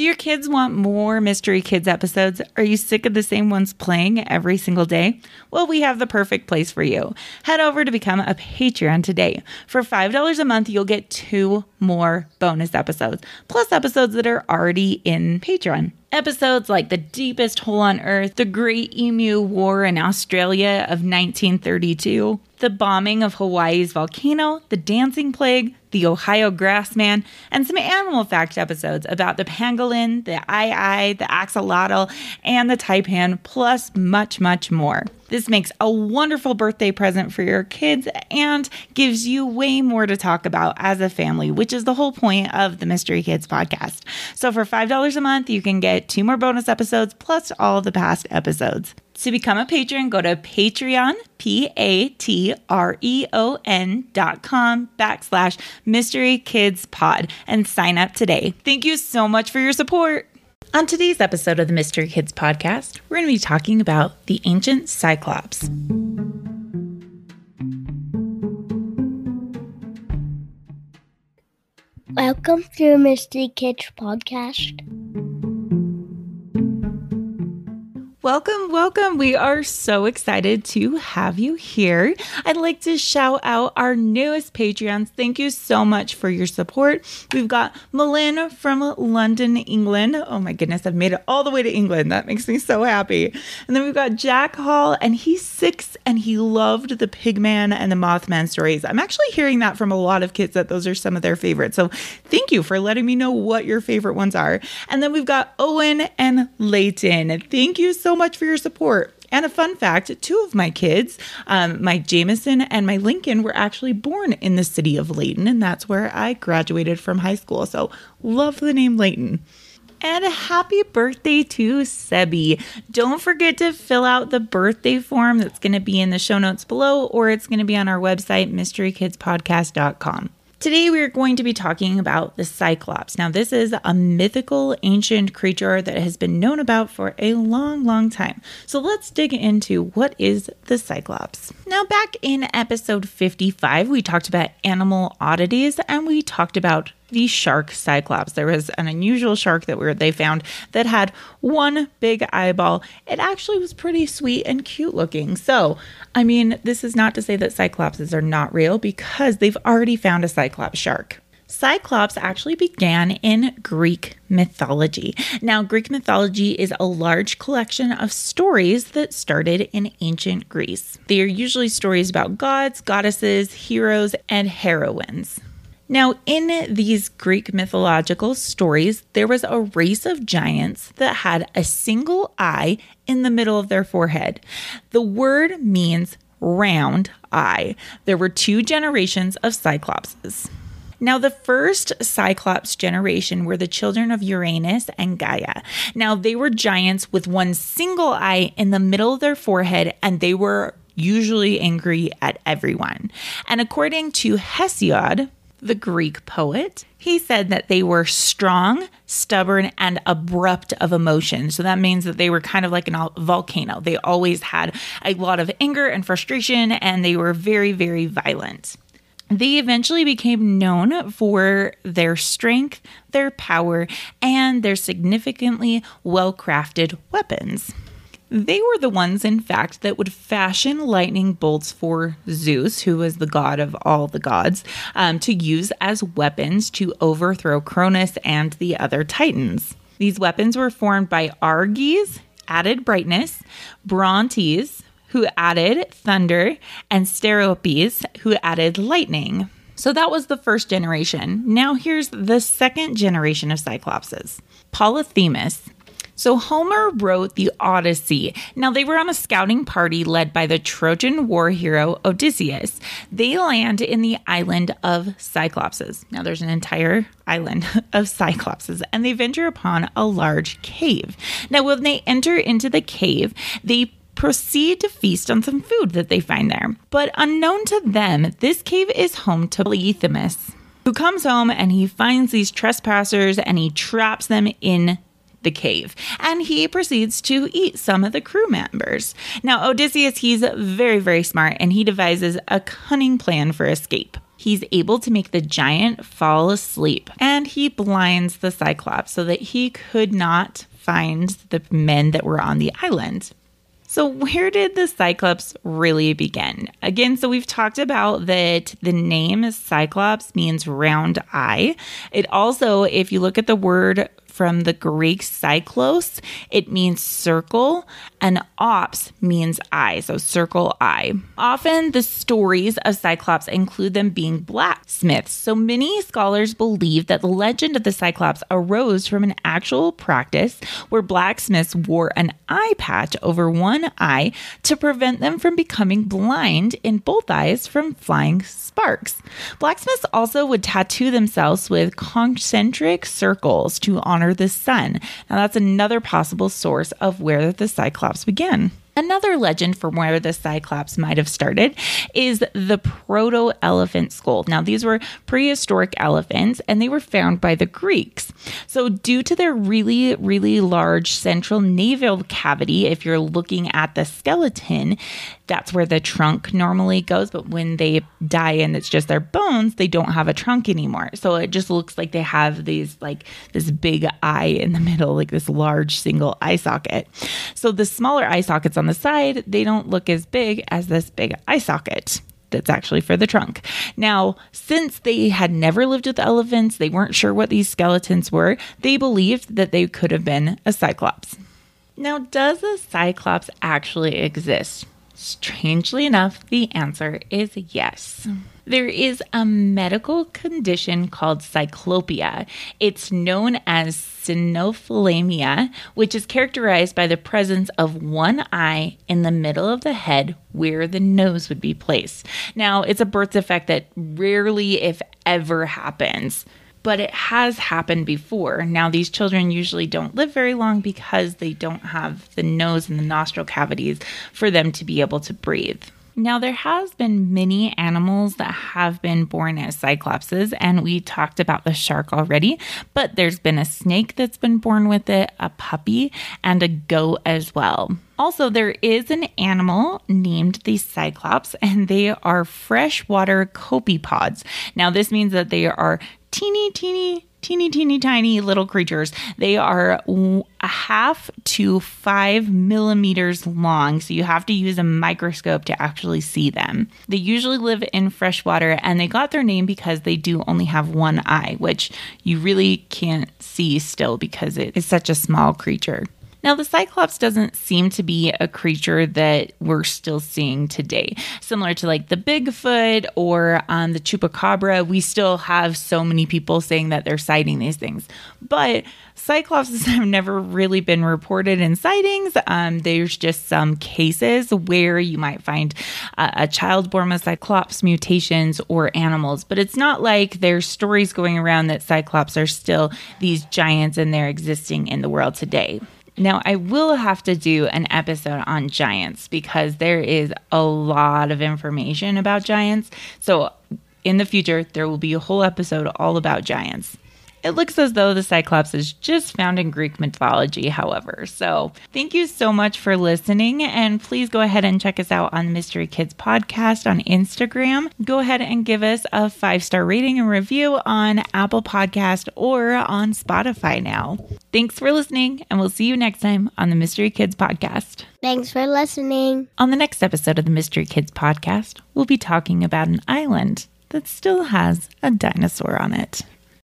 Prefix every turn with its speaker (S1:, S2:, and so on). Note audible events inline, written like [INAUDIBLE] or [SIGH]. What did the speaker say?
S1: Do your kids want more Mystery Kids episodes? Are you sick of the same ones playing every single day? Well, we have the perfect place for you. Head over to become a Patreon today. For $5 a month, you'll get two more bonus episodes, plus episodes that are already in Patreon. Episodes like The Deepest Hole on Earth, The Great Emu War in Australia of 1932, the bombing of Hawaii's volcano, the dancing plague, the Ohio grassman, and some animal fact episodes about the pangolin, the aye the axolotl, and the taipan, plus much, much more. This makes a wonderful birthday present for your kids and gives you way more to talk about as a family, which is the whole point of the Mystery Kids podcast. So for $5 a month, you can get two more bonus episodes plus all the past episodes. To become a patron, go to Patreon, P A T R E O N dot com backslash Mystery Kids Pod and sign up today. Thank you so much for your support. On today's episode of the Mystery Kids podcast, we're going to be talking about the ancient Cyclops.
S2: Welcome to Mystery Kids podcast.
S1: Welcome, welcome. We are so excited to have you here. I'd like to shout out our newest Patreons. Thank you so much for your support. We've got Malin from London, England. Oh my goodness, I've made it all the way to England. That makes me so happy. And then we've got Jack Hall, and he's six and he loved the Pigman and the Mothman stories. I'm actually hearing that from a lot of kids that those are some of their favorites. So thank you for letting me know what your favorite ones are. And then we've got Owen and Layton. Thank you so much for your support. And a fun fact two of my kids, um, my Jameson and my Lincoln, were actually born in the city of Layton, and that's where I graduated from high school. So, love the name Layton. And happy birthday to Sebi. Don't forget to fill out the birthday form that's going to be in the show notes below, or it's going to be on our website, mysterykidspodcast.com. Today, we are going to be talking about the Cyclops. Now, this is a mythical ancient creature that has been known about for a long, long time. So, let's dig into what is the Cyclops. Now, back in episode 55, we talked about animal oddities and we talked about the shark cyclops. There was an unusual shark that were they found that had one big eyeball. It actually was pretty sweet and cute looking. So, I mean, this is not to say that cyclopses are not real because they've already found a cyclops shark. Cyclops actually began in Greek mythology. Now, Greek mythology is a large collection of stories that started in ancient Greece. They are usually stories about gods, goddesses, heroes, and heroines. Now, in these Greek mythological stories, there was a race of giants that had a single eye in the middle of their forehead. The word means round eye. There were two generations of cyclopses. Now, the first Cyclops generation were the children of Uranus and Gaia. Now, they were giants with one single eye in the middle of their forehead, and they were usually angry at everyone. And according to Hesiod, the Greek poet. He said that they were strong, stubborn, and abrupt of emotion. So that means that they were kind of like a volcano. They always had a lot of anger and frustration, and they were very, very violent. They eventually became known for their strength, their power, and their significantly well crafted weapons. They were the ones, in fact, that would fashion lightning bolts for Zeus, who was the god of all the gods, um, to use as weapons to overthrow Cronus and the other Titans. These weapons were formed by Arges, added brightness, Brontes, who added thunder, and Steropes, who added lightning. So that was the first generation. Now here's the second generation of Cyclopses. Polyphemus, so Homer wrote the Odyssey. Now they were on a scouting party led by the Trojan war hero Odysseus. They land in the island of Cyclopses. Now there's an entire island [LAUGHS] of Cyclopses and they venture upon a large cave. Now when they enter into the cave, they proceed to feast on some food that they find there. But unknown to them, this cave is home to Polyphemus, who comes home and he finds these trespassers and he traps them in the cave and he proceeds to eat some of the crew members. Now, Odysseus, he's very, very smart and he devises a cunning plan for escape. He's able to make the giant fall asleep and he blinds the Cyclops so that he could not find the men that were on the island. So, where did the Cyclops really begin? Again, so we've talked about that the name Cyclops means round eye. It also, if you look at the word from the Greek cyclos, it means circle, and ops means eye, so circle eye. Often the stories of Cyclops include them being blacksmiths, so many scholars believe that the legend of the Cyclops arose from an actual practice where blacksmiths wore an eye patch over one eye to prevent them from becoming blind in both eyes from flying sparks. Blacksmiths also would tattoo themselves with concentric circles to honor the sun. Now, that's another possible source of where the Cyclops began. Another legend from where the Cyclops might have started is the proto elephant skull. Now, these were prehistoric elephants and they were found by the Greeks. So, due to their really, really large central navel cavity, if you're looking at the skeleton, that's where the trunk normally goes. But when they die and it's just their bones, they don't have a trunk anymore. So, it just looks like they have these, like, this big eye in the middle, like this large single eye socket. So, the smaller eye sockets on the side, they don't look as big as this big eye socket that's actually for the trunk. Now, since they had never lived with elephants, they weren't sure what these skeletons were, they believed that they could have been a cyclops. Now, does a cyclops actually exist? Strangely enough, the answer is yes. There is a medical condition called cyclopia. It's known as synophthalmia, which is characterized by the presence of one eye in the middle of the head where the nose would be placed. Now, it's a birth defect that rarely, if ever, happens but it has happened before. Now, these children usually don't live very long because they don't have the nose and the nostril cavities for them to be able to breathe. Now, there has been many animals that have been born as cyclopses, and we talked about the shark already, but there's been a snake that's been born with it, a puppy, and a goat as well. Also, there is an animal named the cyclops, and they are freshwater copepods. Now, this means that they are teeny, teeny, teeny, teeny, tiny little creatures. They are a half to five millimeters long, so you have to use a microscope to actually see them. They usually live in freshwater, and they got their name because they do only have one eye, which you really can't see still because it is such a small creature. Now, the Cyclops doesn't seem to be a creature that we're still seeing today. Similar to like the Bigfoot or um, the Chupacabra, we still have so many people saying that they're sighting these things. But Cyclopses [LAUGHS] have never really been reported in sightings. Um, there's just some cases where you might find a child born with Cyclops mutations or animals, but it's not like there's stories going around that Cyclops are still these giants and they're existing in the world today. Now, I will have to do an episode on giants because there is a lot of information about giants. So, in the future, there will be a whole episode all about giants. It looks as though the Cyclops is just found in Greek mythology, however. So, thank you so much for listening. And please go ahead and check us out on the Mystery Kids Podcast on Instagram. Go ahead and give us a five star rating and review on Apple Podcast or on Spotify now. Thanks for listening, and we'll see you next time on the Mystery Kids Podcast.
S2: Thanks for listening.
S1: On the next episode of the Mystery Kids Podcast, we'll be talking about an island that still has a dinosaur on it.